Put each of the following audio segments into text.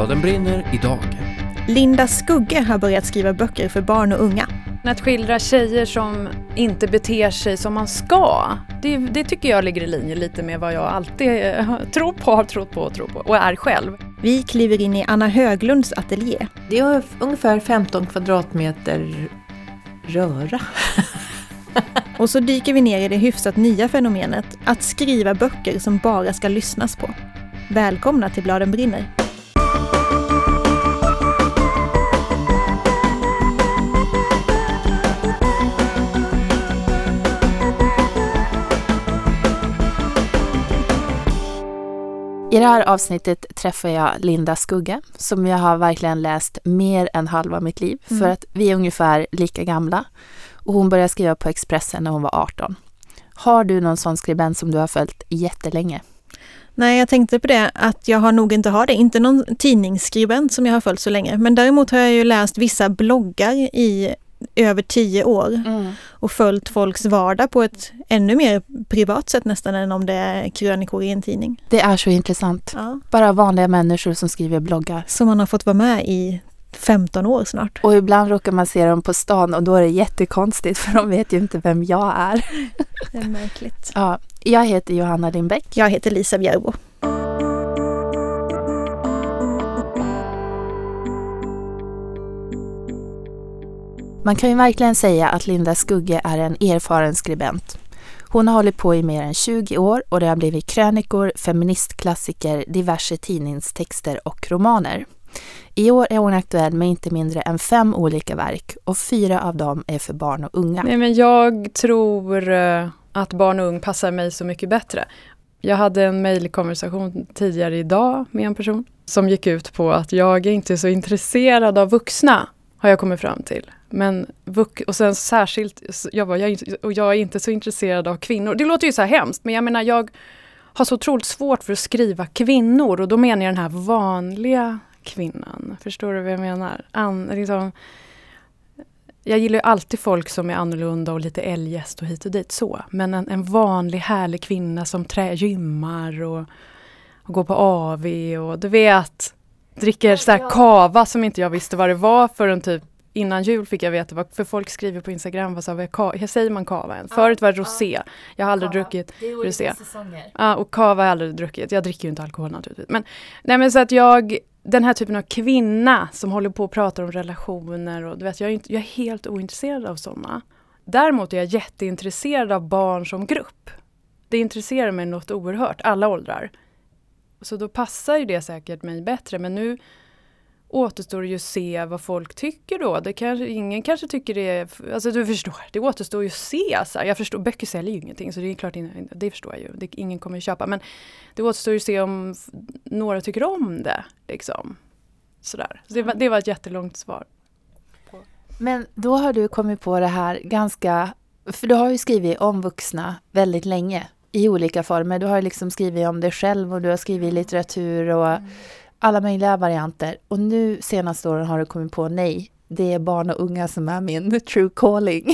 Bladen brinner idag. Linda Skugge har börjat skriva böcker för barn och unga. Att skildra tjejer som inte beter sig som man ska, det, det tycker jag ligger i linje lite med vad jag alltid eh, tror på, har trott på och tror på och är själv. Vi kliver in i Anna Höglunds ateljé. Det är ungefär 15 kvadratmeter röra. Och så dyker vi ner i det hyfsat nya fenomenet att skriva böcker som bara ska lyssnas på. Välkomna till Bladen brinner. I det här avsnittet träffar jag Linda Skugge som jag har verkligen läst mer än halva mitt liv Mm. för att vi är ungefär lika gamla. Och hon började skriva på Expressen när hon var 18. Har du någon sån skribent som du har följt jättelänge? Nej, jag tänkte på det att jag har nog inte har det. Inte någon tidningsskribent som jag har följt så länge. Men däremot har jag ju läst vissa bloggar i över tio år och följt folks vardag på ett ännu mer privat sätt nästan än om det är krönikor i en tidning. Det är så intressant. Ja. Bara vanliga människor som skriver bloggar. Som man har fått vara med i 15 år snart. Och ibland råkar man se dem på stan och då är det jättekonstigt för de vet ju inte vem jag är. Det är märkligt. Ja, jag heter Johanna Lindbäck. Jag heter Lisa Bjärbo. Man kan ju verkligen säga att Linda Skugge är en erfaren skribent. Hon har hållit på i mer än 20 år och det har blivit krönikor, feministklassiker, diverse tidningstexter och romaner. I år är hon aktuell med inte mindre än fem olika verk och fyra av dem är för barn och unga. Nej, men jag tror eh, att barn och ung passar mig så mycket bättre. Jag hade en mejlkonversation tidigare idag med en person som gick ut på att jag är inte så intresserad av vuxna, har jag kommit fram till. Men och sen särskilt, jag, var, jag, och jag är inte så intresserad av kvinnor. Det låter ju så här hemskt, men jag menar jag har så otroligt svårt för att skriva kvinnor och då menar jag den här vanliga kvinnan. Förstår du vad jag menar? An, liksom, jag gillar ju alltid folk som är annorlunda och lite eljest och hit och dit så. Men en, en vanlig härlig kvinna som trä, gymmar och, och går på AV och du vet, dricker så här kava som inte jag visste vad det var förrän typ innan jul fick jag veta vad, för folk skriver på Instagram, vad, sa, säger man kava än? Förut var det rosé. Jag har aldrig druckit rosé. Ja, och kava har jag aldrig druckit. Jag dricker ju inte alkohol naturligtvis. Men, nej, men så att jag, den här typen av kvinna som håller på och pratar om relationer och du vet, jag är, inte, jag är helt ointresserad av sådana. Däremot är jag jätteintresserad av barn som grupp. Det intresserar mig något oerhört, alla åldrar. Så då passar ju det säkert mig bättre, men nu återstår ju att se vad folk tycker då. Det kanske, ingen kanske tycker det är, alltså du förstår, det återstår ju att se. Så här. Jag förstår, böcker säljer ju ingenting så det är klart, det förstår jag ju. Det, ingen kommer ju köpa. Men det återstår ju att se om några tycker om det. Liksom. Sådär. Så det, var, det var ett jättelångt svar. Men då har du kommit på det här ganska... För du har ju skrivit om vuxna väldigt länge i olika former. Du har liksom skrivit om dig själv och du har skrivit litteratur och alla möjliga varianter. Och nu senaste åren har du kommit på nej, det är barn och unga som är min true calling.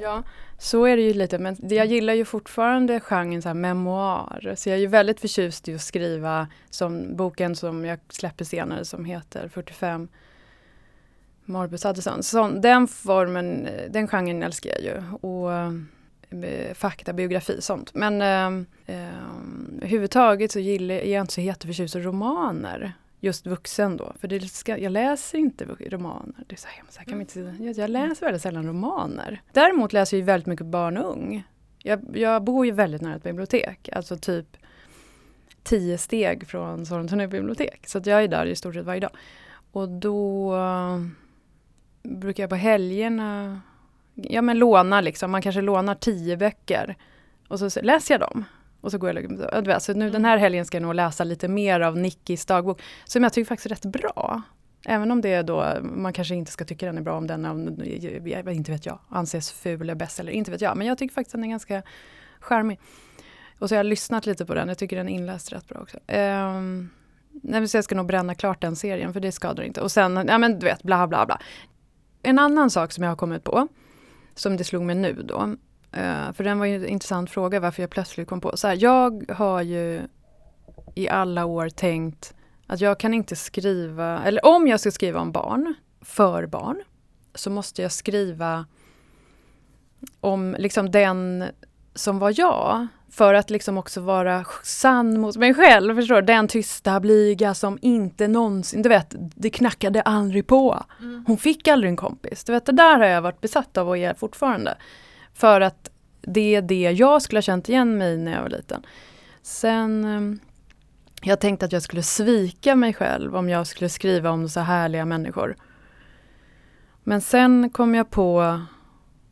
Ja, så är det ju lite. Men jag gillar ju fortfarande genren så här memoar. Så jag är ju väldigt förtjust i att skriva som boken som jag släpper senare som heter 45 Marbus Addison. Så den formen, den genren älskar jag ju. Och eh, fakta, biografi, sånt. Men eh, eh, överhuvudtaget så gillar är jag inte så jätteförtjust i romaner. Just vuxen då. För det ska, jag läser inte romaner. Det är så hemskt. Jag, kan inte, jag, jag läser väldigt sällan romaner. Däremot läser jag väldigt mycket barn och ung. Jag, jag bor ju väldigt nära ett bibliotek. Alltså typ tio steg från Sollentuna bibliotek. Så jag är där i stort sett varje dag. Och då eh, brukar jag på helgerna ja, men låna liksom. Man kanske lånar tio böcker. Och så läser jag dem. Och så går jag och lägger mig. Du vet, Så nu den här helgen ska jag nog läsa lite mer av Nickis dagbok. Som jag tycker faktiskt är rätt bra. Även om det är då, man kanske inte ska tycka den är bra om den, om, inte vet jag, anses ful eller bäst eller inte vet jag. Men jag tycker faktiskt den är ganska charmig. Och så har jag lyssnat lite på den, jag tycker den är inläst rätt bra också. Um, nej, så jag ska nog bränna klart den serien för det skadar inte. Och sen, ja men du vet, bla bla bla. En annan sak som jag har kommit på, som det slog mig nu då. Eh, för den var ju en intressant fråga varför jag plötsligt kom på. Så här, jag har ju i alla år tänkt Att jag kan inte skriva, eller om jag ska skriva om barn, för barn, så måste jag skriva om liksom den som var jag. För att liksom också vara sann mot mig själv. Förstår du? Den tysta, blyga som inte någonsin, du vet, det knackade aldrig på. Mm. Hon fick aldrig en kompis. Du vet, det där har jag varit besatt av och är fortfarande. För att det är det jag skulle ha känt igen mig när jag var liten. Sen ehm, jag tänkte att jag skulle svika mig själv om jag skulle skriva om så härliga människor. Men sen kom jag på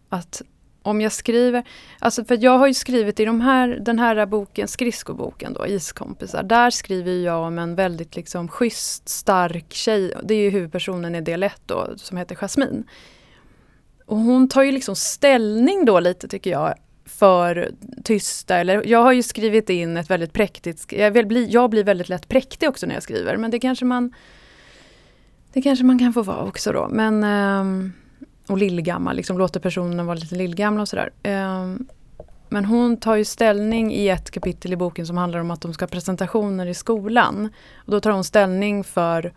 att om jag skriver, alltså för jag har ju skrivit i de här, den här boken, skridskoboken då, Iskompisar, där skriver jag om en väldigt liksom schysst, stark tjej, det är ju huvudpersonen i del 1 då, som heter Jasmine. Och hon tar ju liksom ställning då lite tycker jag för tysta, eller jag har ju skrivit in ett väldigt präktigt, jag, vill bli, jag blir väldigt lätt präktig också när jag skriver, men det kanske man det kanske man kan få vara också då, men um, och lillgammal, liksom låter personen vara lite lillgamla och sådär. Um, men hon tar ju ställning i ett kapitel i boken som handlar om att de ska ha presentationer i skolan. Och då tar hon ställning för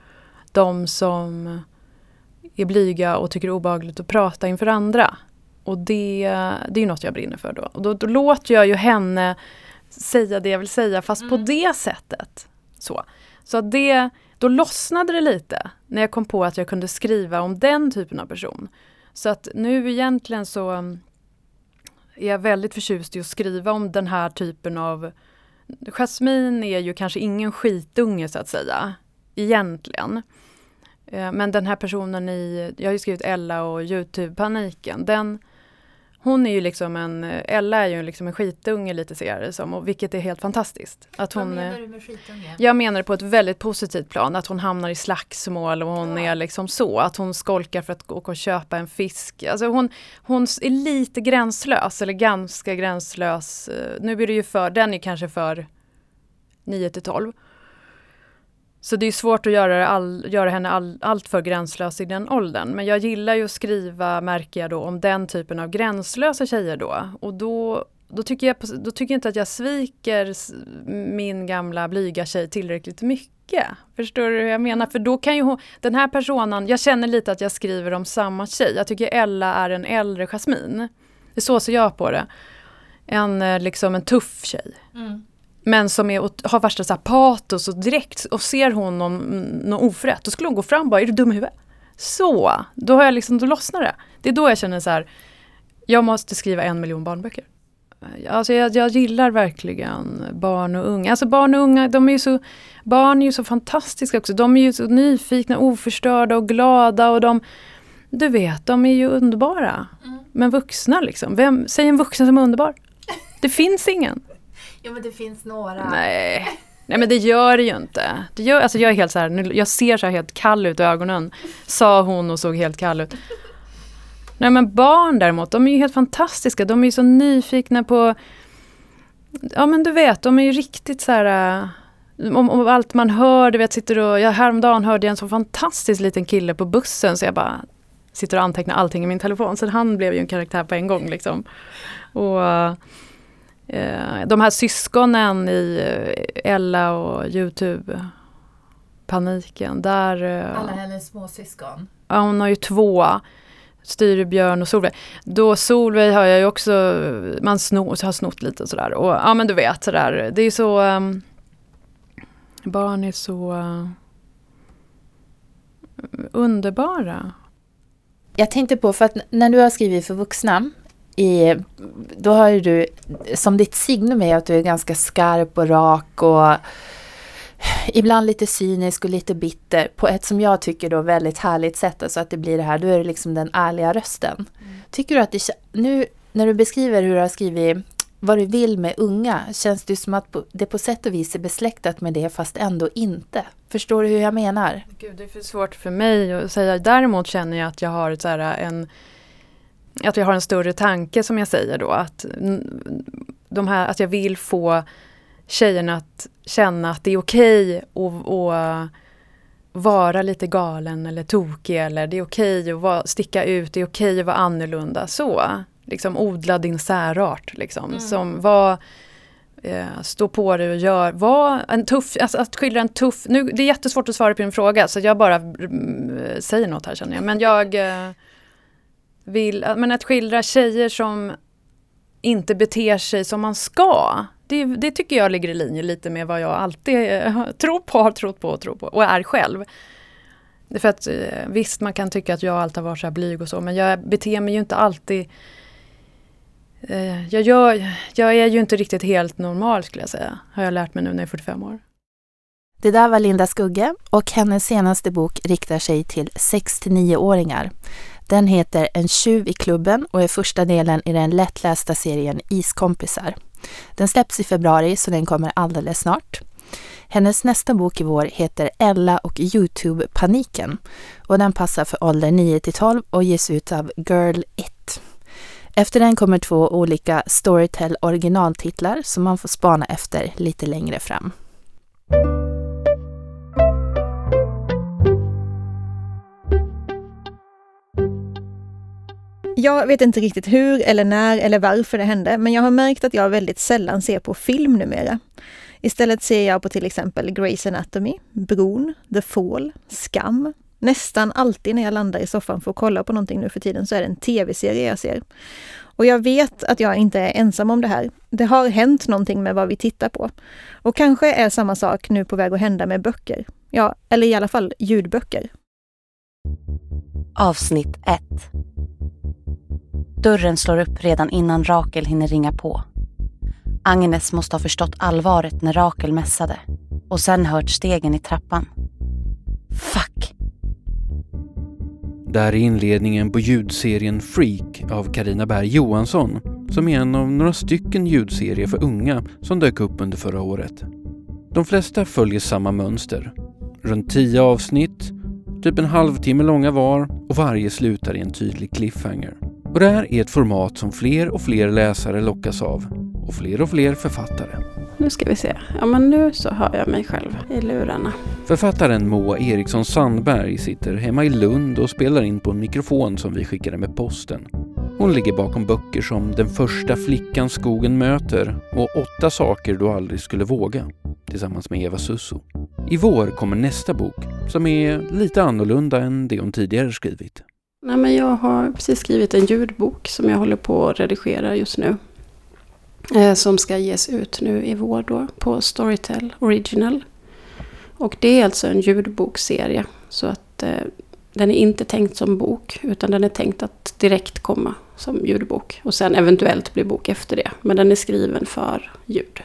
de som är blyga och tycker det är obehagligt att prata inför andra. Och det, det är något jag brinner för då. Och då, då låter jag ju henne säga det jag vill säga fast mm. på det sättet. Så, så det, då lossnade det lite när jag kom på att jag kunde skriva om den typen av person. Så att nu egentligen så um, är jag väldigt förtjust i att skriva om den här typen av Jasmine är ju kanske ingen skitunge så att säga, egentligen. Eh, men den här personen i, jag har ju skrivit Ella och Youtube-paniken, den hon är ju liksom en, Ella är ju liksom en skitunge lite ser jag det som, och vilket är helt fantastiskt. Att hon, Vad menar du med skitunge? Jag menar på ett väldigt positivt plan, att hon hamnar i slagsmål och hon ja. är liksom så, att hon skolkar för att gå och köpa en fisk. Alltså hon, hon är lite gränslös, eller ganska gränslös. Eh, nu blir det ju för, den är kanske för 9 till 12. Så det är svårt att göra, all, göra henne all, allt för gränslös i den åldern. Men jag gillar ju att skriva, märker jag då, om den typen av gränslösa tjejer då. Och då, då, tycker, jag, då tycker jag inte att jag sviker min gamla blyga tjej tillräckligt mycket. Förstår du hur jag menar? För då kan ju hon, den här personen, jag känner lite att jag skriver om samma tjej. Jag tycker Ella är en äldre Jasmine. Det är så ser jag på det. En, eh, liksom en tuff tjej. Mm. Men som är, har värsta så här patos och direkt och ser hon någon, någon oförrätt, då skulle hon gå fram och bara, är du dum i huvudet? Så, då har jag liksom, då lossnar det. Det är då jag känner så här, jag måste skriva en miljon barnböcker. Alltså jag, jag gillar verkligen barn och unga. Alltså barn och unga, de är ju så, barn är ju så fantastiska också. De är ju så nyfikna, oförstörda och glada och de, du vet, de är ju underbara. Mm. Men vuxna liksom, Vem, säg en vuxen som är underbar. Det finns ingen. Jo men det finns några. Nej. Nej men det gör det ju inte. Det gör, alltså jag är helt så här, jag ser så här helt kall ut i ögonen. Sa hon och såg helt kall ut. Nej men barn däremot, de är ju helt fantastiska. De är ju så nyfikna på... Ja men du vet, de är ju riktigt så här... Eh, om, om allt man hör, du vet, sitter och... Ja, häromdagen hörde jag en så fantastisk liten kille på bussen så jag bara sitter och antecknar allting i min telefon. Så han blev ju en karaktär på en gång liksom. Och de här syskonen i eh, Ella och Youtube-paniken. Där, eh, Alla hennes småsyskon? Ja, hon har ju två. Styrbjörn och Solveig. Då Solveig har jag ju också, man snor, har snott lite sådär. Och, ja men du vet sådär, det är så, um, barn är så uh, underbara. Jag tänkte på, för att när du har skrivit för vuxna, i, då har ju du som ditt signum är att du är ganska skarp och rak och ibland lite cynisk och lite bitter på ett som jag tycker då väldigt härligt sätt. Alltså att det blir det här, du är liksom den ärliga rösten. Mm. Tycker du att det, nu när du beskriver hur du har skrivit vad du vill med unga, känns det som att det på sätt och vis är besläktat med det fast ändå inte. Förstår du hur jag menar? Gud, det är för svårt för mig att säga. Däremot känner jag att jag har så här, en att jag har en större tanke som jag säger då. Att, de här, att jag vill få tjejerna att känna att det är okej okay att vara lite galen eller tokig eller det är okej okay att vara, sticka ut, det är okej okay att vara annorlunda. Så, liksom odla din särart. Liksom, mm. som var, eh, stå på dig och gör, var en tuff, alltså att skildra en tuff, nu, det är jättesvårt att svara på din fråga så jag bara mm, säger något här känner jag. Men jag eh, vill, men att skildra tjejer som inte beter sig som man ska. Det, det, tycker jag ligger i linje lite med vad jag alltid eh, tror på, har trott på och tror på och är själv. För att eh, visst, man kan tycka att jag alltid har varit så här blyg och så, men jag beter mig ju inte alltid eh, jag, gör, jag är ju inte riktigt helt normal skulle jag säga, har jag lärt mig nu när jag är 45 år. Det där var Linda Skugge och hennes senaste bok riktar sig till 6-9-åringar. Den heter En tjuv i klubben och är första delen i den lättlästa serien Iskompisar. Den släpps i februari så den kommer alldeles snart. Hennes nästa bok i vår heter Ella och Youtube-paniken och den passar för ålder 9 till 12 och ges ut av Girl It. Efter den kommer två olika Storytel originaltitlar som man får spana efter lite längre fram. Jag vet inte riktigt hur eller när eller varför det hände, men jag har märkt att jag väldigt sällan ser på film numera. Istället ser jag på till exempel Grey's Anatomy, Bron, The Fall, Skam. Nästan alltid när jag landar i soffan för att kolla på någonting nu för tiden så är det en tv-serie jag ser. Och jag vet att jag inte är ensam om det här. Det har hänt någonting med vad vi tittar på. Och kanske är samma sak nu på väg att hända med böcker. Ja, eller i alla fall ljudböcker. Avsnitt 1 Dörren slår upp redan innan Rakel hinner ringa på. Agnes måste ha förstått allvaret när Rakel mässade och sen hört stegen i trappan. Fuck! Där är inledningen på ljudserien Freak av Karina Berg Johansson som är en av några stycken ljudserier för unga som dök upp under förra året. De flesta följer samma mönster. Runt tio avsnitt, typ en halvtimme långa var och varje slutar i en tydlig cliffhanger. Och det här är ett format som fler och fler läsare lockas av och fler och fler författare. Nu ska vi se. Ja, men nu så hör jag mig själv i lurarna. Författaren Moa Eriksson Sandberg sitter hemma i Lund och spelar in på en mikrofon som vi skickade med posten. Hon ligger bakom böcker som Den första flickan skogen möter och Åtta saker du aldrig skulle våga tillsammans med Eva Susso. I vår kommer nästa bok som är lite annorlunda än det hon tidigare skrivit. Nej, men jag har precis skrivit en ljudbok som jag håller på att redigera just nu. Eh, som ska ges ut nu i vår då på Storytel Original. Och det är alltså en ljudbokserie. Så att eh, den är inte tänkt som bok utan den är tänkt att direkt komma som ljudbok. Och sen eventuellt bli bok efter det. Men den är skriven för ljud.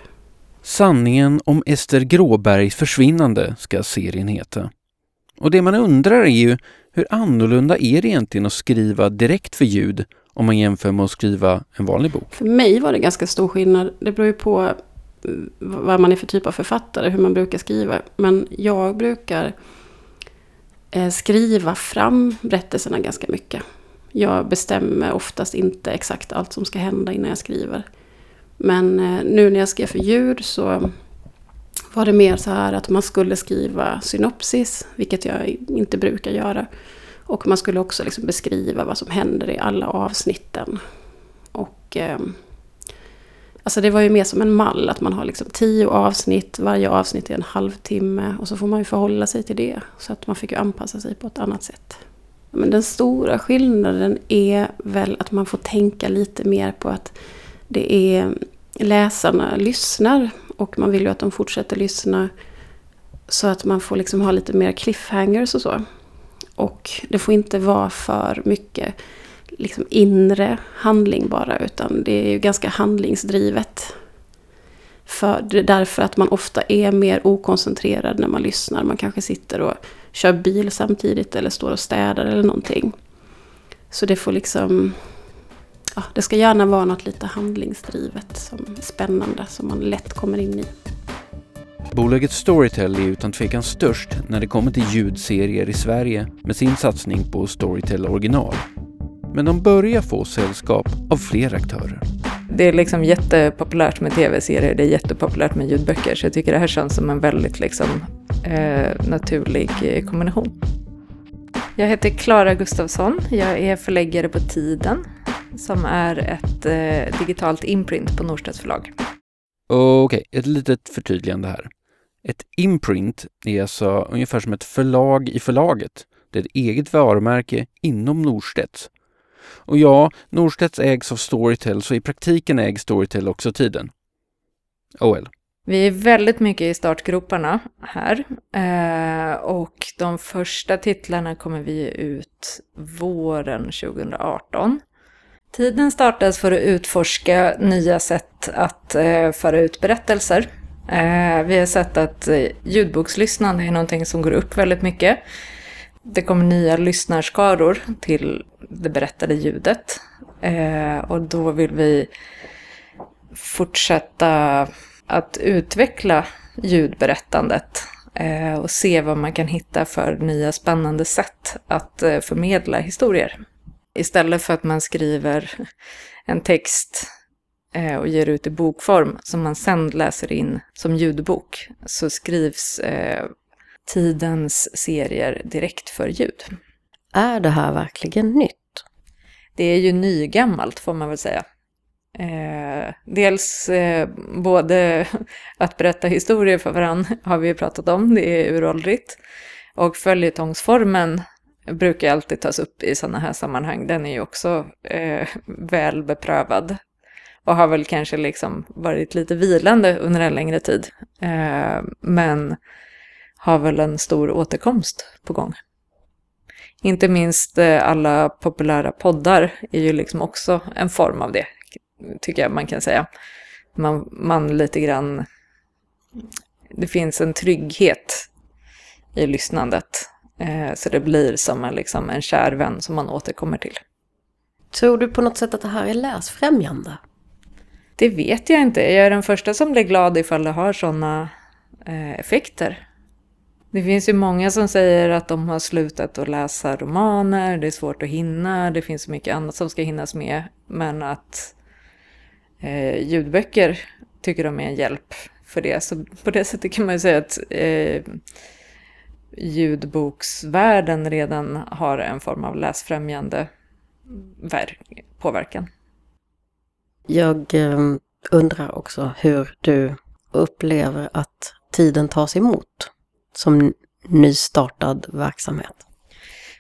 Sanningen om Ester Gråbergs försvinnande ska serien heta. Och det man undrar är ju hur annorlunda är det egentligen att skriva direkt för ljud om man jämför med att skriva en vanlig bok? För mig var det ganska stor skillnad. Det beror ju på eh, vad man är för typ av författare, hur man brukar skriva. Men jag brukar eh, skriva fram berättelserna ganska mycket. Jag bestämmer oftast inte exakt allt som ska hända innan jag skriver. Men eh, nu när jag skrev för ljud så var det mer så här att man skulle skriva synopsis, vilket jag inte brukar göra. Och man skulle också liksom beskriva vad som händer i alla avsnitten. Och eh, Alltså det var ju mer som en mall, att man har liksom tio avsnitt, varje avsnitt är en halvtimme och så får man ju förhålla sig till det. Så att man fick ju anpassa sig på ett annat sätt. Men den stora skillnaden är väl att man får tänka lite mer på att det är läsarna lyssnar och man vill ju att de fortsätter lyssna så att man får liksom ha lite mer cliffhangers och så. Och det får inte vara för mycket liksom inre handling bara, utan det är ju ganska handlingsdrivet. För därför att man ofta är mer okoncentrerad när man lyssnar. Man kanske sitter och kör bil samtidigt eller står och städar eller någonting. Så det får liksom... Ja, det ska gärna vara något lite handlingsdrivet som är spännande som man lätt kommer in i. Bolaget Storytel är utan tvekan störst när det kommer till ljudserier i Sverige med sin satsning på Storytel original. Men de börjar få sällskap av fler aktörer. Det är liksom jättepopulärt med tv-serier, det är jättepopulärt med ljudböcker, så jag tycker det här känns som en väldigt liksom, eh, naturlig eh, kombination. Jag heter Klara Gustafsson, jag är förläggare på Tiden, som är ett eh, digitalt imprint på Norstedts förlag. Okej, okay, ett litet förtydligande här. Ett imprint är alltså ungefär som ett förlag i förlaget. Det är ett eget varumärke inom Norstedts. Och ja, Norstedts ägs av Storytel, så i praktiken ägs Storytel också tiden. Oh well. Vi är väldigt mycket i startgroparna här eh, och de första titlarna kommer vi ut våren 2018. Tiden startades för att utforska nya sätt att eh, föra ut berättelser. Eh, vi har sett att eh, ljudbokslyssnande är någonting som går upp väldigt mycket. Det kommer nya lyssnarskaror till det berättade ljudet eh, och då vill vi fortsätta att utveckla ljudberättandet eh, och se vad man kan hitta för nya spännande sätt att eh, förmedla historier. Istället för att man skriver en text eh, och ger ut i bokform som man sen läser in som ljudbok så skrivs tidens serier direkt för ljud. Är det här verkligen nytt? Det är ju nygammalt får man väl säga. Eh, dels eh, både att berätta historier för varandra har vi pratat om, det är uråldrigt. Och följetongsformen brukar alltid tas upp i sådana här sammanhang. Den är ju också eh, väl beprövad. Och har väl kanske liksom varit lite vilande under en längre tid. Eh, men har väl en stor återkomst på gång. Inte minst eh, alla populära poddar är ju liksom också en form av det tycker jag man kan säga. Man, man lite grann... Det finns en trygghet i lyssnandet. Eh, så det blir som en, liksom, en kär vän som man återkommer till. Tror du på något sätt att det här är läsfrämjande? Det vet jag inte. Jag är den första som blir glad ifall det har sådana eh, effekter. Det finns ju många som säger att de har slutat att läsa romaner, det är svårt att hinna, det finns så mycket annat som ska hinnas med. Men att eh, ljudböcker tycker de är en hjälp för det. Så på det sättet kan man ju säga att eh, ljudboksvärlden redan har en form av läsfrämjande påverkan. Jag eh, undrar också hur du upplever att tiden tas emot som nystartad verksamhet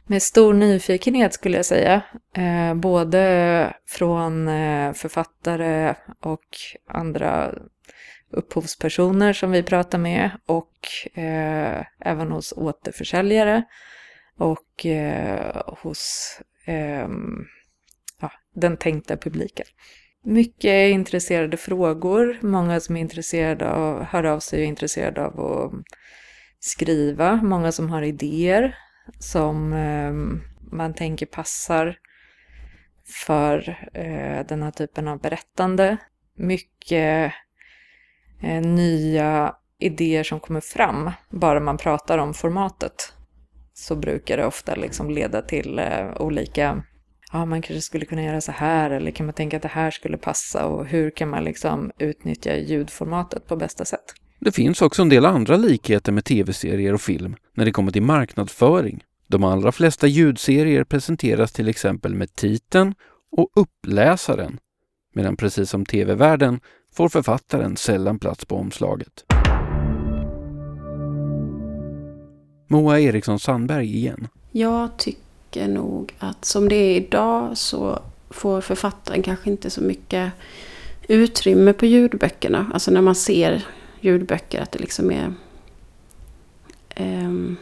med stor nyfikenhet skulle jag säga. Eh, både från eh, författare och andra upphovspersoner som vi pratar med och eh, även hos återförsäljare och eh, hos eh, ja, den tänkta publiken. Mycket intresserade frågor, många som är intresserade av, hör av sig och är intresserade av att skriva, många som har idéer som eh, man tänker passar för eh, den här typen av berättande. Mycket Eh, nya idéer som kommer fram bara man pratar om formatet. Så brukar det ofta liksom leda till eh, olika ja, man kanske skulle kunna göra så här eller kan man tänka att det här skulle passa och hur kan man liksom utnyttja ljudformatet på bästa sätt? Det finns också en del andra likheter med tv-serier och film när det kommer till marknadsföring. De allra flesta ljudserier presenteras till exempel med titeln och uppläsaren, medan precis som tv-världen får författaren sällan plats på omslaget. Moa Eriksson Sandberg igen. Jag tycker nog att som det är idag så får författaren kanske inte så mycket utrymme på ljudböckerna. Alltså när man ser ljudböcker. Att det liksom är... Um,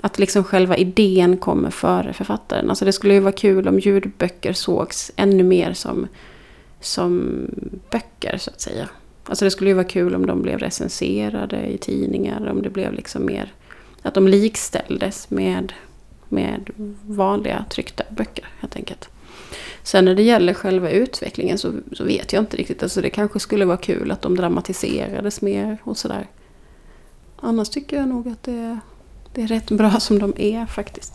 att liksom själva idén kommer före författaren. Alltså det skulle ju vara kul om ljudböcker sågs ännu mer som, som böcker så att säga. Alltså det skulle ju vara kul om de blev recenserade i tidningar. Om det blev liksom mer... Att de likställdes med, med vanliga tryckta böcker helt enkelt. Sen när det gäller själva utvecklingen så, så vet jag inte riktigt. Alltså det kanske skulle vara kul att de dramatiserades mer och sådär. Annars tycker jag nog att det, det är rätt bra som de är faktiskt.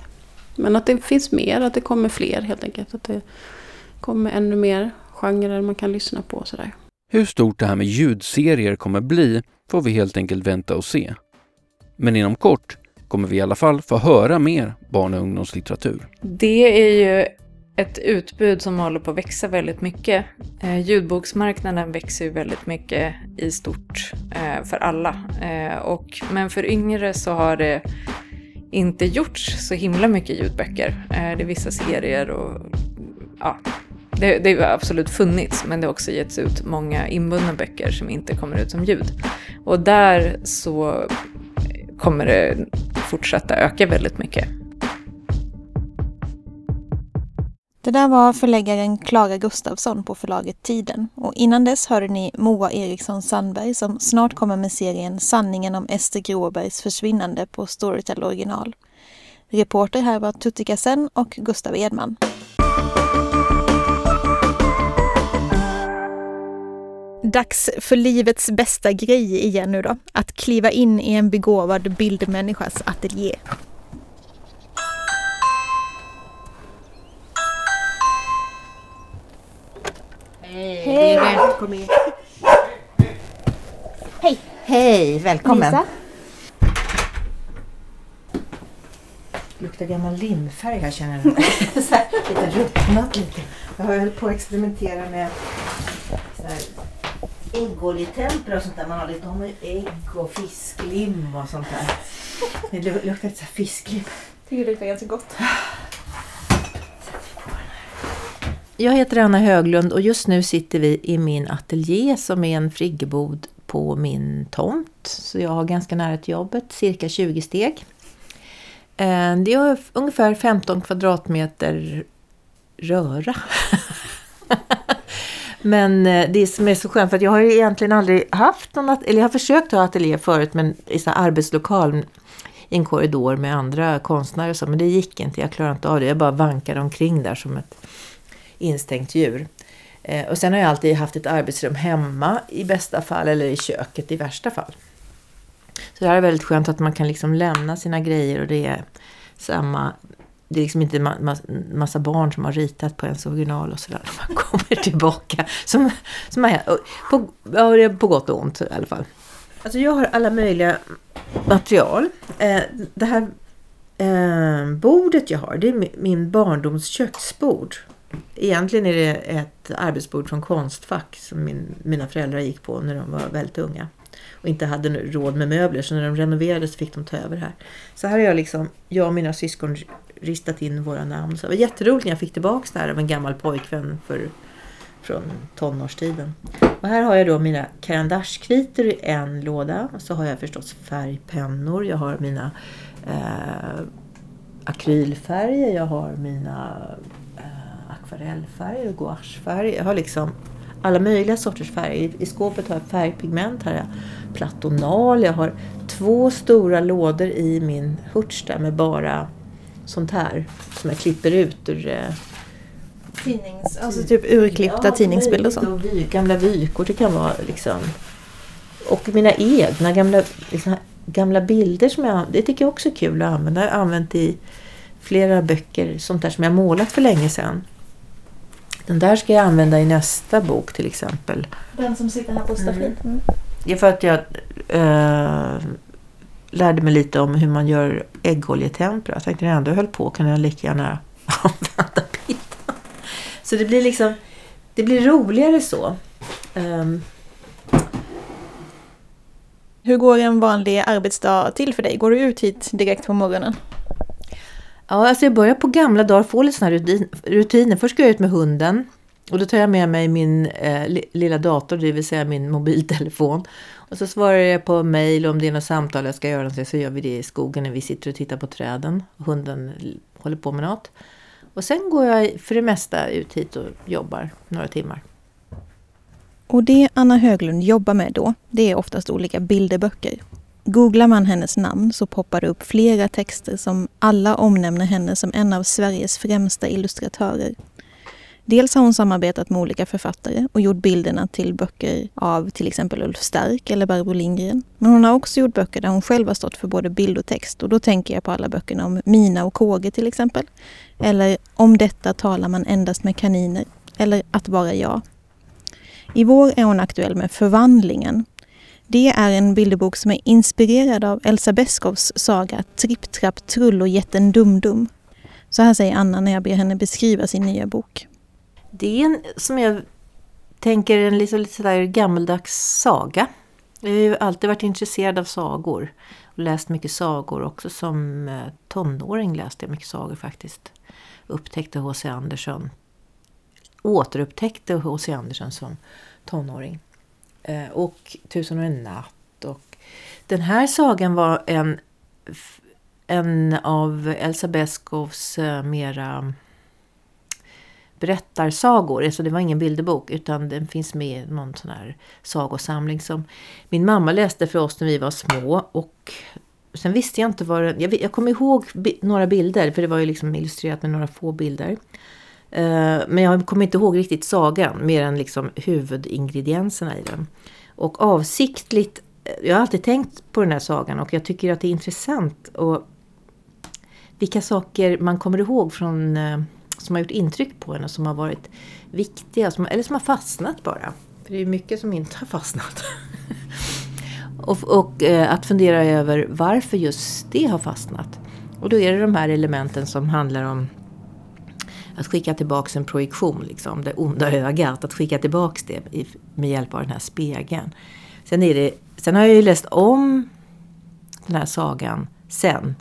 Men att det finns mer, att det kommer fler helt enkelt. Att det kommer ännu mer genrer man kan lyssna på och sådär. Hur stort det här med ljudserier kommer bli får vi helt enkelt vänta och se. Men inom kort kommer vi i alla fall få höra mer barn och ungdomslitteratur. Det är ju ett utbud som håller på att växa väldigt mycket. Eh, ljudboksmarknaden växer ju väldigt mycket i stort eh, för alla. Eh, och, men för yngre så har det inte gjorts så himla mycket ljudböcker. Det är vissa serier och ja, det, det har absolut funnits men det har också getts ut många inbundna böcker som inte kommer ut som ljud. Och där så kommer det fortsätta öka väldigt mycket. Det där var förläggaren Klara Gustafsson på förlaget Tiden. Och innan dess hörde ni Moa Eriksson Sandberg som snart kommer med serien Sanningen om Ester Gråbergs försvinnande på Storytel original. Reporter här var Tutti Kassen och Gustav Edman. Dags för livets bästa grej igen nu då. Att kliva in i en begåvad bildmänniskas ateljé. Hej! Välkommen. Hej! Hej, välkommen. Lisa. luktar gammal limfärg här känner jag. Så här, lite ruttnat lite. Jag har höll på att experimentera med äggoljetempera och sånt där. Man har lite om ägg och fisklim och sånt där. Det lu- luktar lite så här fisklim. Tycker det luktar ganska gott. Jag heter Anna Höglund och just nu sitter vi i min ateljé som är en friggebod på min tomt. Så jag har ganska nära till jobbet, cirka 20 steg. Eh, Det är ungefär 15 kvadratmeter röra. Men eh, det som är så skönt, för att jag har ju egentligen aldrig haft någon, ateljé... eller jag har försökt ha ateljé förut, men i så här arbetslokal i en korridor med andra konstnärer och så, men det gick inte, jag klarade inte av det. Jag bara vankade omkring där som ett instängt djur. Eh, och sen har jag alltid haft ett arbetsrum hemma i bästa fall, eller i köket i värsta fall. Så det här är väldigt skönt att man kan liksom lämna sina grejer och det är samma det är liksom inte ma- ma- massa barn som har ritat på ens original och sådär. Man kommer tillbaka. Som, som är, på, ja, det är på gott och ont i alla fall. Alltså jag har alla möjliga material. Eh, det här eh, bordet jag har, det är min barndoms köksbord. Egentligen är det ett arbetsbord från Konstfack som min, mina föräldrar gick på när de var väldigt unga. Och inte hade råd med möbler så när de renoverade så fick de ta över här. Så här har jag liksom, jag och mina syskon ristat in våra namn. Så det var jätteroligt när jag fick tillbaka det här av en gammal pojkvän för, från tonårstiden. Och här har jag då mina karandashkritor i en låda. Så har jag förstås färgpennor. Jag har mina eh, akrylfärger. Jag har mina eh, akvarellfärger och gouachefärger. Jag har liksom alla möjliga sorters färger. I, I skåpet har jag färgpigment. Här har jag platonal. Jag har två stora lådor i min hurts där med bara sånt här som jag klipper ut ur eh, Tidnings, alltså typ urklippta tidningsbilder och sånt. och vy, gamla vykort det kan vara liksom. Och mina egna gamla, liksom, gamla bilder som jag Det tycker jag också är kul att använda. Jag har använt i flera böcker. Sånt där som jag målat för länge sedan. Den där ska jag använda i nästa bok till exempel. Den som sitter här på staffliet. Mm. Det är för att jag eh, lärde mig lite om hur man gör äggoljetempera. Jag tänkte när jag ändå höll på kan jag lika gärna använda bilden. Så det blir liksom det blir roligare så. Ehm, Hur går en vanlig arbetsdag till för dig? Går du ut hit direkt på morgonen? Ja, alltså jag börjar på gamla dagar få lite såna här rutin, rutiner. Först går jag ut med hunden. Och då tar jag med mig min eh, li- lilla dator, det vill säga min mobiltelefon. Och så svarar jag på mejl om det är något samtal jag ska göra så gör vi det i skogen när vi sitter och tittar på träden. Hunden håller på med något. Och sen går jag för det mesta ut hit och jobbar några timmar. Och det Anna Höglund jobbar med då, det är oftast olika bilderböcker. Googlar man hennes namn så poppar det upp flera texter som alla omnämner henne som en av Sveriges främsta illustratörer. Dels har hon samarbetat med olika författare och gjort bilderna till böcker av till exempel Ulf Stark eller Barbro Lindgren. Men hon har också gjort böcker där hon själv har stått för både bild och text och då tänker jag på alla böckerna om Mina och Kåge till exempel. Eller Om detta talar man endast med kaniner. Eller Att vara jag. I vår är hon aktuell med Förvandlingen. Det är en bilderbok som är inspirerad av Elsa Beskows saga Tripp, trapp, trull och jätten Dum-Dum. Så här säger Anna när jag ber henne beskriva sin nya bok. Det är en, som jag tänker, en lite, lite sådär gammeldags saga. Jag har ju alltid varit intresserad av sagor. Och läst mycket sagor också som eh, tonåring läste jag mycket sagor faktiskt. Upptäckte H.C. Andersson. Återupptäckte H.C. Andersson som tonåring. Eh, och Tusen och en natt. Och den här sagan var en, en av Elsa Beskows eh, mera berättarsagor. Alltså det var ingen bilderbok utan den finns med i någon sån här sagosamling som min mamma läste för oss när vi var små. Och sen visste jag inte vad den... Jag, jag kommer ihåg några bilder för det var ju liksom illustrerat med några få bilder. Eh, men jag kommer inte ihåg riktigt sagan mer än liksom huvudingredienserna i den. Och avsiktligt, jag har alltid tänkt på den här sagan och jag tycker att det är intressant och vilka saker man kommer ihåg från eh, som har gjort intryck på henne, som har varit viktiga, som, eller som har fastnat bara. För det är mycket som inte har fastnat. och, och eh, att fundera över varför just det har fastnat. Och då är det de här elementen som handlar om att skicka tillbaks en projektion, liksom, det onda ögat. Att skicka tillbaks det med hjälp av den här spegeln. Sen, är det, sen har jag ju läst om den här sagan sen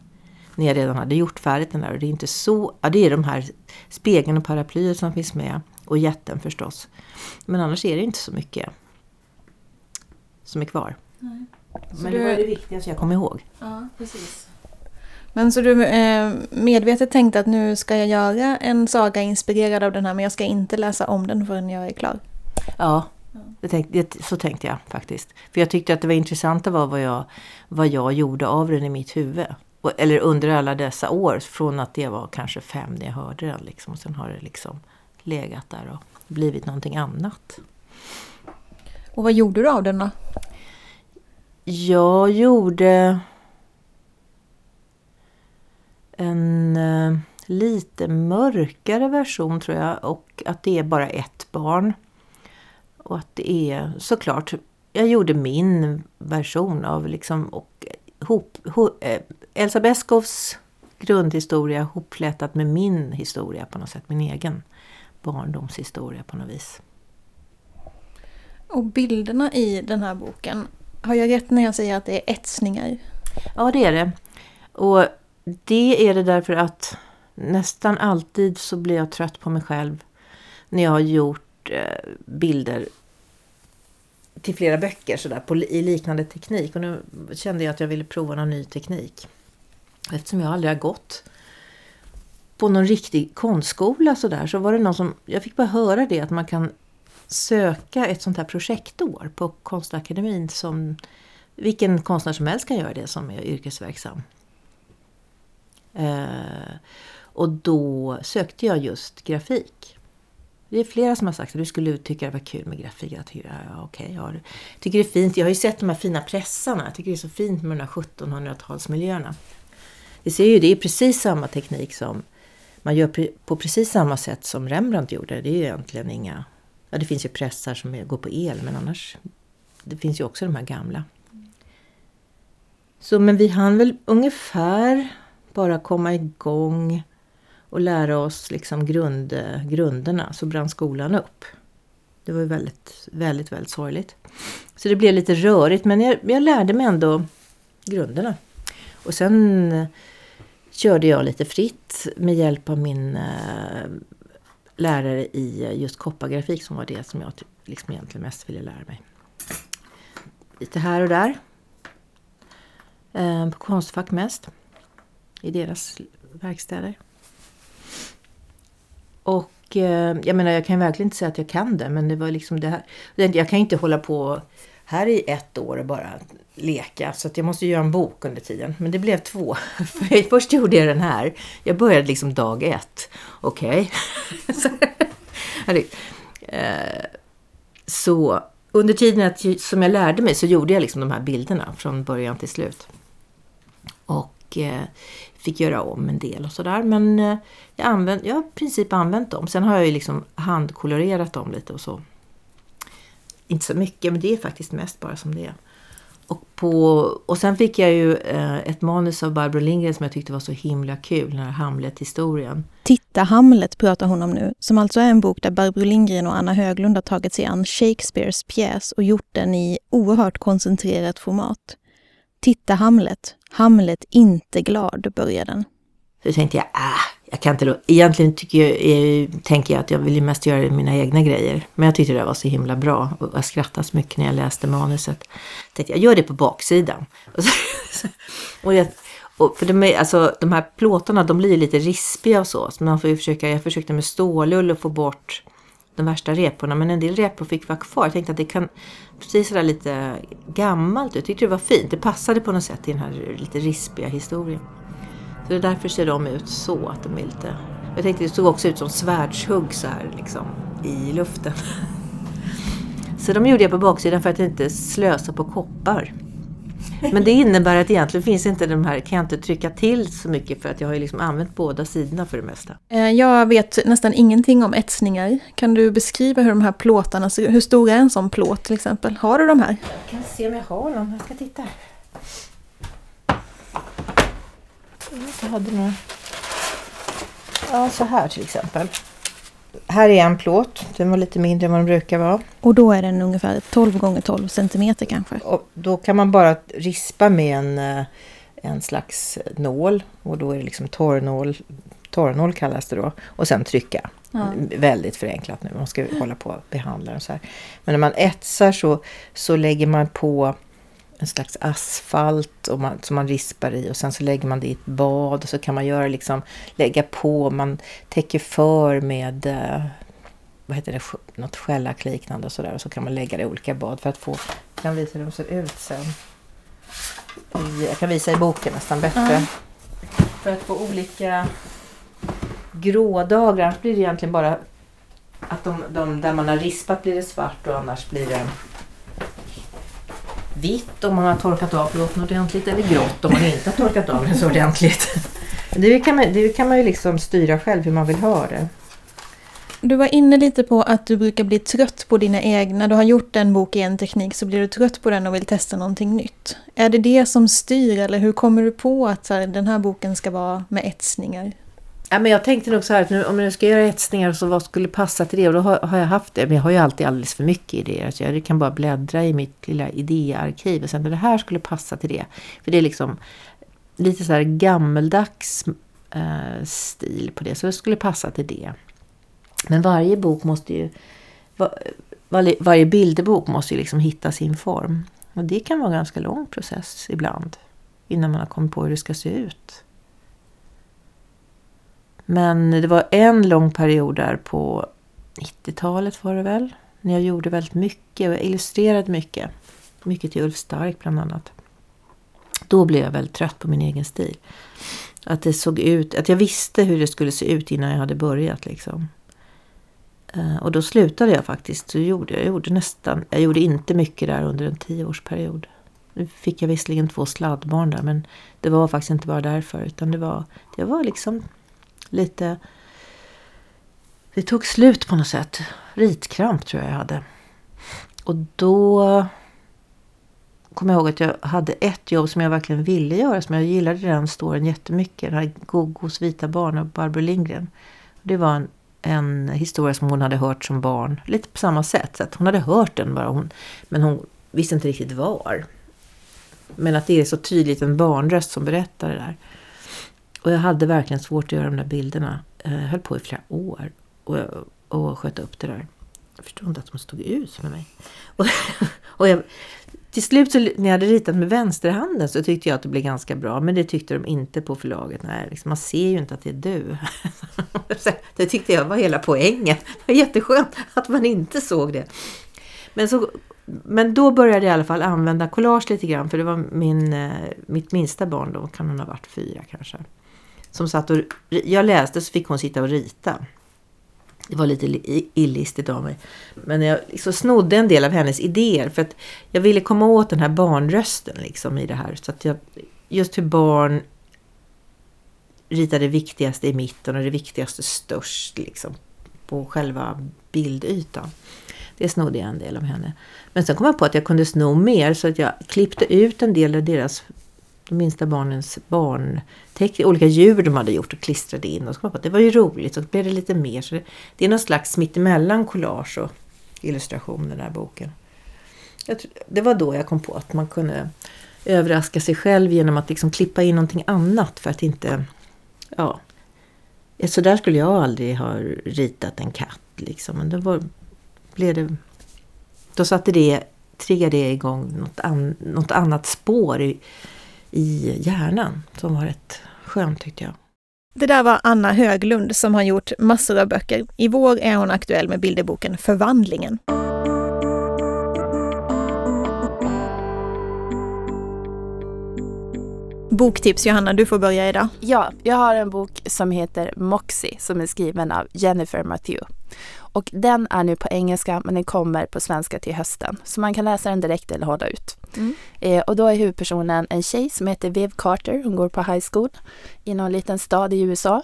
när jag redan hade gjort färdigt den där. Och det är inte så, ja, det är de här spegeln och paraplyet som finns med. Och jätten förstås. Men annars är det inte så mycket som är kvar. Nej. Men det var det viktigaste jag kom ihåg. Ja, precis. Men så du eh, medvetet tänkte att nu ska jag göra en saga inspirerad av den här men jag ska inte läsa om den förrän jag är klar? Ja, det tänkte, så tänkte jag faktiskt. För jag tyckte att det var intressant var vad jag, vad jag gjorde av den i mitt huvud eller under alla dessa år, från att det var kanske fem när jag hörde den. Liksom, och sen har det liksom legat där och blivit någonting annat. Och vad gjorde du av den då? Jag gjorde en eh, lite mörkare version tror jag och att det är bara ett barn. Och att det är såklart, jag gjorde min version av liksom och hop, ho, eh, Elsa Beskows grundhistoria hopflätat med min historia på något sätt. Min egen barndomshistoria på något vis. Och bilderna i den här boken, har jag rätt när jag säger att det är etsningar? Ja, det är det. Och det är det därför att nästan alltid så blir jag trött på mig själv när jag har gjort eh, bilder till flera böcker sådär, på, i liknande teknik. Och nu kände jag att jag ville prova någon ny teknik. Eftersom jag aldrig har gått på någon riktig konstskola sådär så var det någon som, jag fick bara höra det att man kan söka ett sånt här projektår på Konstakademin som vilken konstnär som helst kan göra det som är yrkesverksam. Eh, och då sökte jag just grafik. Det är flera som har sagt att du skulle tycka det var kul med grafik. Jag tycker, ja, okay, ja, jag tycker det är fint. Jag har ju sett de här fina pressarna. Jag tycker det är så fint med de här 1700-talsmiljöerna. Vi ser ju det är precis samma teknik som man gör på precis samma sätt som Rembrandt gjorde. Det är ju egentligen inga... Ja, det finns ju pressar som går på el men annars... Det finns ju också de här gamla. Så men vi hann väl ungefär bara komma igång och lära oss liksom grund, grunderna så brann skolan upp. Det var ju väldigt, väldigt, väldigt sorgligt. Så det blev lite rörigt men jag, jag lärde mig ändå grunderna. Och sen körde jag lite fritt med hjälp av min eh, lärare i just koppargrafik som var det som jag typ, liksom egentligen mest ville lära mig. Lite här och där. Eh, på Konstfack mest. I deras verkstäder. Och eh, jag menar, jag kan verkligen inte säga att jag kan det, men det var liksom det här. Jag kan inte hålla på här i ett år och bara leka, så att jag måste göra en bok under tiden. Men det blev två. Först gjorde jag den här. Jag började liksom dag ett. Okej. Okay. Eh, så under tiden att, som jag lärde mig så gjorde jag liksom de här bilderna från början till slut. Och eh, fick göra om en del och sådär. Men eh, jag, använt, jag har i princip använt dem. Sen har jag ju liksom handkolorerat dem lite och så. Inte så mycket, men det är faktiskt mest bara som det är. Och, på, och sen fick jag ju eh, ett manus av Barbro Lindgren som jag tyckte var så himla kul, den här Hamlet-historien. Titta Hamlet pratar hon om nu, som alltså är en bok där Barbro Lindgren och Anna Höglund har tagit sig an Shakespeares pjäs och gjort den i oerhört koncentrerat format. Titta Hamlet, Hamlet inte glad, börjar den. Så tänkte jag, äh, jag kan inte. Egentligen tycker jag, tänker jag att jag vill ju mest göra mina egna grejer. Men jag tyckte det var så himla bra. Och jag skrattade så mycket när jag läste manuset. Jag tänkte jag gör det på baksidan. Och, så, och, jag, och för de, är, alltså, de här plåtarna de blir lite rispiga och så. så man får ju försöka, jag försökte med stålull och få bort de värsta reporna. Men en del repor fick vara kvar. Jag tänkte att det kan precis sådär lite gammalt ut. Jag tyckte det var fint. Det passade på något sätt i den här lite rispiga historien. Så det är därför ser de ut så, att de är lite... Jag tänkte det såg också ut som svärdshugg så här liksom i luften. Så de gjorde jag på baksidan för att inte slösa på koppar. Men det innebär att egentligen finns inte de här, kan jag inte trycka till så mycket för att jag har ju liksom använt båda sidorna för det mesta. Eh, jag vet nästan ingenting om etsningar. Kan du beskriva hur de här plåtarna ser ut? Hur stor är en sån plåt till exempel? Har du de här? Jag kan se om jag har någon, jag ska titta. Jag hade några. Ja, så här till exempel. Här är en plåt. Den var lite mindre än vad den brukar vara. Och då är den ungefär 12 gånger 12 centimeter kanske? Och då kan man bara rispa med en, eh, en slags nål. Och då är det liksom torrnål. Torrnål kallas det då. Och sen trycka. Ja. Väldigt förenklat nu. Man ska hålla på och behandla den så här. Men när man etsar så, så lägger man på en slags asfalt och man, som man rispar i och sen så lägger man det i ett bad och så kan man göra liksom, lägga på, man täcker för med eh, vad heter det, något skällackliknande och sådär och så kan man lägga det i olika bad för att få, jag kan visa hur de ser ut sen. jag kan visa i boken nästan bättre. Mm. För att få olika grådagar, annars blir det egentligen bara att de, de där man har rispat blir det svart och annars blir det vitt om man har torkat av plåten ordentligt eller grått om man inte har torkat av den så ordentligt. Det kan, man, det kan man ju liksom styra själv hur man vill ha det. Du var inne lite på att du brukar bli trött på dina egna. Du har gjort en bok i en teknik så blir du trött på den och vill testa någonting nytt. Är det det som styr eller hur kommer du på att här, den här boken ska vara med etsningar? Ja, men jag tänkte nog så här att nu, om jag ska göra etsningar så vad skulle passa till det? Och då har, har, jag haft det. Men jag har ju alltid alldeles för mycket idéer. Så jag kan bara bläddra i mitt lilla idéarkiv och sen det här skulle passa till det. För det är liksom lite så här gammeldags eh, stil på det. Så det skulle passa till det. Men varje bok måste ju... Var, var, varje bilderbok måste ju liksom hitta sin form. Och det kan vara en ganska lång process ibland. Innan man har kommit på hur det ska se ut. Men det var en lång period där på 90-talet var det väl. När jag gjorde väldigt mycket och illustrerade mycket. Mycket till Ulf Stark bland annat. Då blev jag väldigt trött på min egen stil. Att det såg ut, att jag visste hur det skulle se ut innan jag hade börjat liksom. Eh, och då slutade jag faktiskt. Så gjorde jag, jag gjorde nästan, jag gjorde inte mycket där under en tioårsperiod. Nu fick jag visserligen två sladdbarn där men det var faktiskt inte bara därför utan det var, det var liksom lite... Det tog slut på något sätt. Ritkramp tror jag jag hade. Och då kommer jag ihåg att jag hade ett jobb som jag verkligen ville göra. Som jag gillade den storyn jättemycket. Den här Gogos vita barn av Barbro Lindgren. Det var en, en historia som hon hade hört som barn. Lite på samma sätt. Så att hon hade hört den bara. Hon, men hon visste inte riktigt var. Men att det är så tydligt en barnröst som berättar det där. Och jag hade verkligen svårt att göra de där bilderna. Jag höll på i flera år och, och sköt upp det där. Jag förstod inte att de stod ut med mig. Och, och jag, till slut så, när jag hade ritat med vänsterhanden så tyckte jag att det blev ganska bra. Men det tyckte de inte på förlaget. Nej, liksom, man ser ju inte att det är du. det tyckte jag var hela poängen. Det var jätteskönt att man inte såg det. Men, så, men då började jag i alla fall använda collage lite grann. För det var min, eh, mitt minsta barn då, kan hon ha varit fyra kanske som satt och, jag läste så fick hon sitta och rita. Det var lite illistigt av mig. Men jag liksom snodde en del av hennes idéer för att jag ville komma åt den här barnrösten liksom i det här. Så att jag, just hur barn ritar det viktigaste i mitten och det viktigaste störst liksom på själva bildytan. Det snodde jag en del av henne. Men sen kom jag på att jag kunde sno mer så att jag klippte ut en del av deras, de minsta barnens barnteckningar, olika djur de hade gjort och klistrade in. Och så kom jag på att det var ju roligt och så blev det lite mer. Så det, det är någon slags mittemellan collage och illustration den här boken. Jag, det var då jag kom på att man kunde överraska sig själv genom att liksom klippa in någonting annat för att inte... Ja, så där skulle jag aldrig ha ritat en katt. Liksom. Men det var, blev det... Då satte det, triggade det igång något, an, något annat spår i, i hjärnan som var rätt skönt tyckte jag. Det där var Anna Höglund som har gjort massor av böcker. I vår är hon aktuell med bilderboken Förvandlingen. Boktips Johanna, du får börja idag. Ja, jag har en bok som heter Moxie som är skriven av Jennifer Matthew. Och den är nu på engelska men den kommer på svenska till hösten. Så man kan läsa den direkt eller hålla ut. Mm. Eh, och då är huvudpersonen en tjej som heter Viv Carter. Hon går på high school i någon liten stad i USA.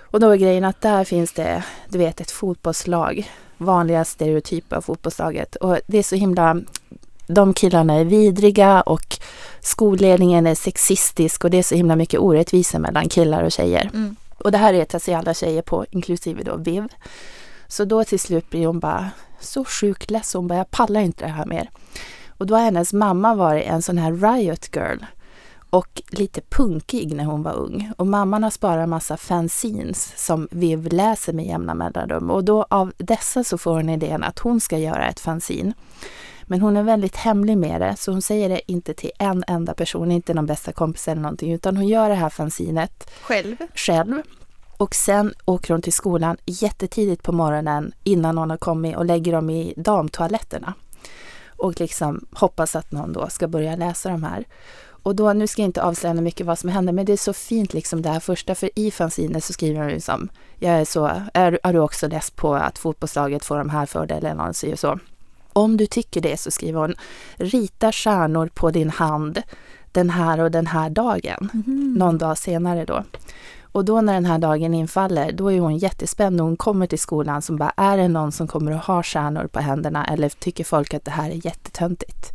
Och då är grejen att där finns det, du vet, ett fotbollslag. Vanliga stereotyper av fotbollslaget. Och det är så himla de killarna är vidriga och skolledningen är sexistisk och det är så himla mycket orättvisor mellan killar och tjejer. Mm. Och det här retar sig alla tjejer på, inklusive då Viv. Så då till slut blir hon bara så sjukt less. Hon bara, jag pallar inte det här mer. Och då har hennes mamma varit en sån här riot girl och lite punkig när hon var ung. Och mamman har sparat en massa fanzines som Viv läser med jämna mellanrum. Och då av dessa så får hon idén att hon ska göra ett fanzine. Men hon är väldigt hemlig med det, så hon säger det inte till en enda person, inte någon bästa kompis eller någonting, utan hon gör det här fanzinet själv. själv. Och sen åker hon till skolan jättetidigt på morgonen innan någon har kommit och lägger dem i damtoaletterna. Och liksom hoppas att någon då ska börja läsa de här. Och då, nu ska jag inte avslöja mycket vad som händer, men det är så fint liksom det här första, för i fanzinet så skriver hon liksom, jag är så, är, är du också less på att fotbollslaget får de här fördelarna och så. Om du tycker det så skriver hon, rita stjärnor på din hand den här och den här dagen. Mm. Någon dag senare då. Och då när den här dagen infaller, då är hon jättespänd och hon kommer till skolan som bara, är det någon som kommer att ha stjärnor på händerna eller tycker folk att det här är jättetöntigt?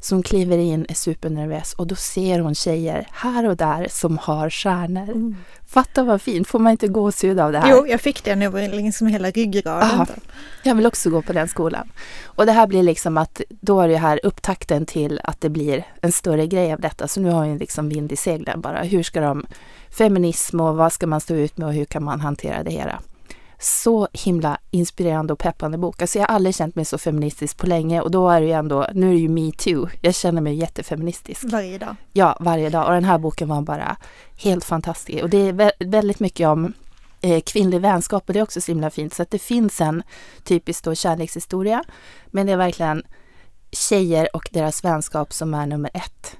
Så hon kliver in, är supernervös och då ser hon tjejer här och där som har stjärnor. Mm. Fatta vad fint, får man inte gåshud av det här? Jo, jag fick det nu liksom hela ryggraden. jag vill också gå på den skolan. Och det här blir liksom att då är det här upptakten till att det blir en större grej av detta. Så nu har jag liksom vind i seglen bara. Hur ska de, feminism och vad ska man stå ut med och hur kan man hantera det hela? Så himla inspirerande och peppande bok. Alltså jag har aldrig känt mig så feministisk på länge och då är det ju ändå, nu är det ju metoo. Jag känner mig jättefeministisk. Varje dag. Ja, varje dag. Och den här boken var bara helt fantastisk. Och det är väldigt mycket om eh, kvinnlig vänskap och det är också så himla fint. Så att det finns en typisk då kärlekshistoria. Men det är verkligen tjejer och deras vänskap som är nummer ett.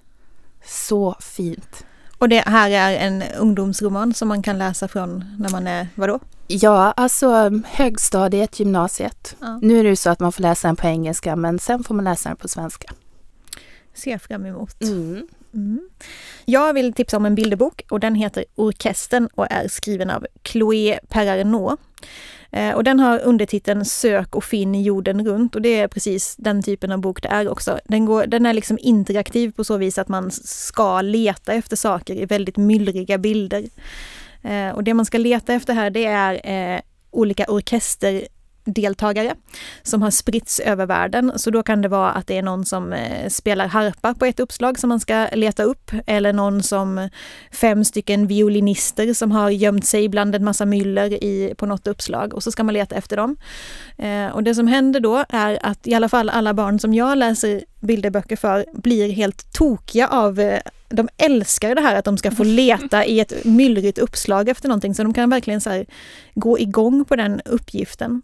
Så fint. Och det här är en ungdomsroman som man kan läsa från när man är, vadå? Ja, alltså högstadiet, gymnasiet. Ja. Nu är det ju så att man får läsa den på engelska men sen får man läsa den på svenska. Ser fram emot. Mm. Mm. Jag vill tipsa om en bilderbok och den heter Orkestern och är skriven av Chloé Perarnaud. Eh, och den har undertiteln Sök och finn jorden runt och det är precis den typen av bok det är också. Den, går, den är liksom interaktiv på så vis att man ska leta efter saker i väldigt myllriga bilder. Eh, och det man ska leta efter här det är eh, olika orkester deltagare som har spritts över världen. Så då kan det vara att det är någon som eh, spelar harpa på ett uppslag som man ska leta upp eller någon som fem stycken violinister som har gömt sig bland en massa myller i, på något uppslag och så ska man leta efter dem. Eh, och det som händer då är att i alla fall alla barn som jag läser bilderböcker för blir helt tokiga av eh, de älskar det här att de ska få leta i ett myllrigt uppslag efter någonting, så de kan verkligen så gå igång på den uppgiften.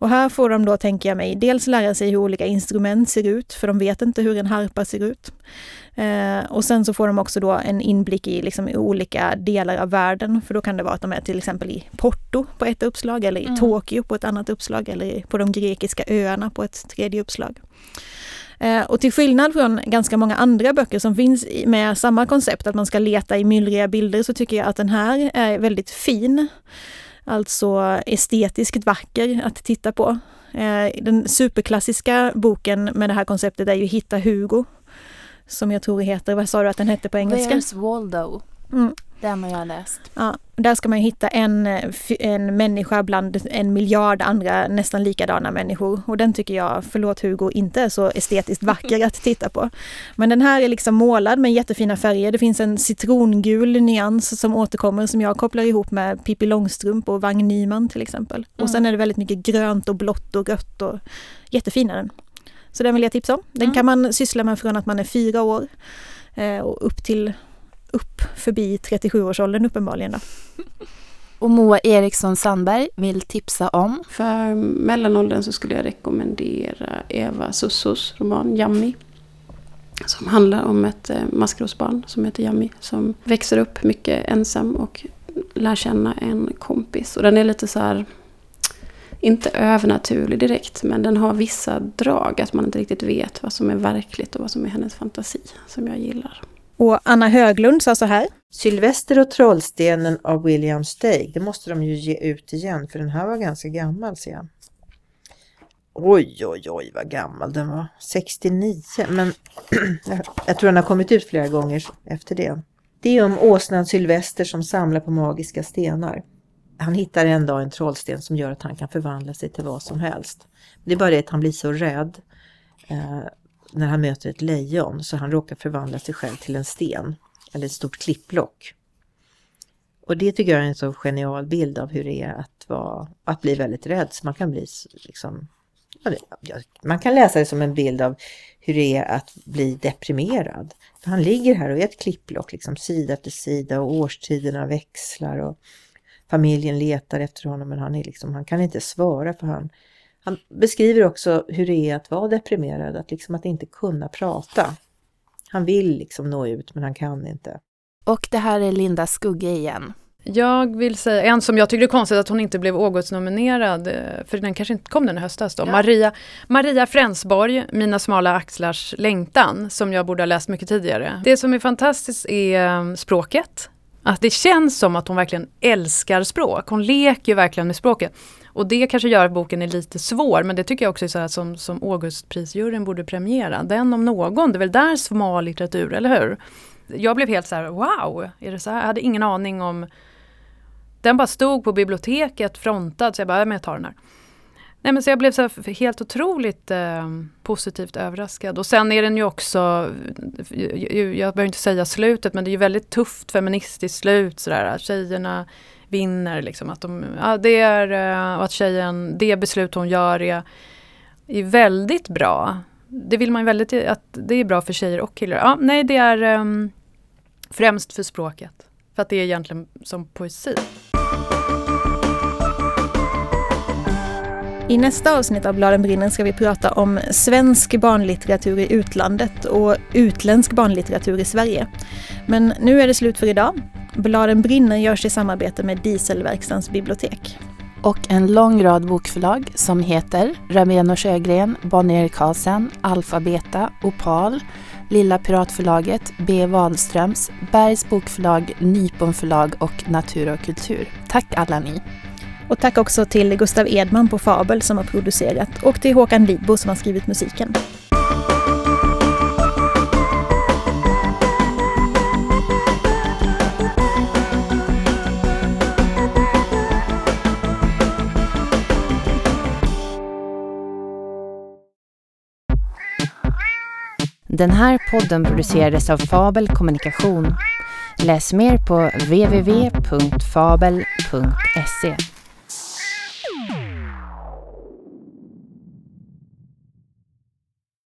Och här får de då, tänker jag mig, dels lära sig hur olika instrument ser ut, för de vet inte hur en harpa ser ut. Eh, och sen så får de också då en inblick i liksom, olika delar av världen, för då kan det vara att de är till exempel i Porto på ett uppslag, eller i mm. Tokyo på ett annat uppslag, eller på de grekiska öarna på ett tredje uppslag. Eh, och till skillnad från ganska många andra böcker som finns med samma koncept, att man ska leta i myllriga bilder, så tycker jag att den här är väldigt fin. Alltså estetiskt vacker att titta på. Eh, den superklassiska boken med det här konceptet är ju Hitta Hugo. Som jag tror heter, vad sa du att den hette på engelska? Where's Waldo? Mm. Den har jag läst. Ja, där ska man hitta en, en människa bland en miljard andra nästan likadana människor. Och den tycker jag, förlåt Hugo, inte är så estetiskt vacker att titta på. Men den här är liksom målad med jättefina färger. Det finns en citrongul nyans som återkommer som jag kopplar ihop med Pippi Långstrump och Wang Nyman till exempel. Mm. Och sen är det väldigt mycket grönt och blått och rött och jättefin är den. Så den vill jag tipsa om. Den mm. kan man syssla med från att man är fyra år eh, och upp till upp förbi 37-årsåldern uppenbarligen. Då. Och Moa Eriksson Sandberg vill tipsa om? För mellanåldern så skulle jag rekommendera Eva Sussos roman Yummy. Som handlar om ett eh, maskrosbarn som heter Yummy. Som växer upp mycket ensam och lär känna en kompis. Och den är lite så här, inte övernaturlig direkt, men den har vissa drag. Att man inte riktigt vet vad som är verkligt och vad som är hennes fantasi. Som jag gillar. Och Anna Höglund sa så här. Sylvester och Trollstenen av William Steig, det måste de ju ge ut igen för den här var ganska gammal ser jag. Oj, oj, oj vad gammal den var. 69, men jag tror den har kommit ut flera gånger efter det. Det är om åsnan Sylvester som samlar på magiska stenar. Han hittar en dag en trollsten som gör att han kan förvandla sig till vad som helst. Det är bara det att han blir så rädd eh, när han möter ett lejon så han råkar förvandla sig själv till en sten eller ett stort klippblock. Och det tycker jag är en så genial bild av hur det är att, vara, att bli väldigt rädd. Så man kan bli liksom, man kan läsa det som en bild av hur det är att bli deprimerad. För han ligger här och är ett klippblock, liksom sida efter sida och årstiderna växlar och familjen letar efter honom men han, är liksom, han kan inte svara för han, han beskriver också hur det är att vara deprimerad, att, liksom att inte kunna prata. Han vill liksom nå ut men han kan inte. Och det här är Linda Skugge igen. Jag vill säga en som jag tycker är konstigt att hon inte blev Ågotsnominerad, eh, för den kanske inte kom den i höstas då. Ja. Maria, Maria Frensborg, Mina smala axlars längtan, som jag borde ha läst mycket tidigare. Det som är fantastiskt är eh, språket. Att det känns som att hon verkligen älskar språk. Hon leker ju verkligen med språket. Och det kanske gör att boken är lite svår, men det tycker jag också är så här som, som Augustprisjuryn borde premiera. Den om någon, det är väl där smal litteratur, eller hur? Jag blev helt så här, wow, är det så här? Jag hade ingen aning om... Den bara stod på biblioteket frontad, så jag bara, men jag tar den här. Nej, men så jag blev så helt otroligt eh, positivt överraskad. Och sen är den ju också, jag behöver inte säga slutet, men det är ju väldigt tufft feministiskt slut. Sådär. Tjejerna vinner. Liksom, att de, ja, det är, eh, och att tjejen, det beslut hon gör är, är väldigt bra. Det vill man ju väldigt, att det är bra för tjejer och killar. Ja, nej, det är um, främst för språket. För att det är egentligen som poesi. I nästa avsnitt av Bladen brinner ska vi prata om svensk barnlitteratur i utlandet och utländsk barnlitteratur i Sverige. Men nu är det slut för idag. Bladen brinner görs i samarbete med Dieselverkstans bibliotek. Och en lång rad bokförlag som heter Rabén och Sjögren, Bonnier Karlsen, Alfabeta, Opal, Lilla Piratförlaget, B. Wahlströms, Bergs Bokförlag, Nypon förlag och Natur och kultur. Tack alla ni! Och tack också till Gustav Edman på Fabel som har producerat och till Håkan Lidbo som har skrivit musiken. Den här podden producerades av Fabel Kommunikation. Läs mer på www.fabel.se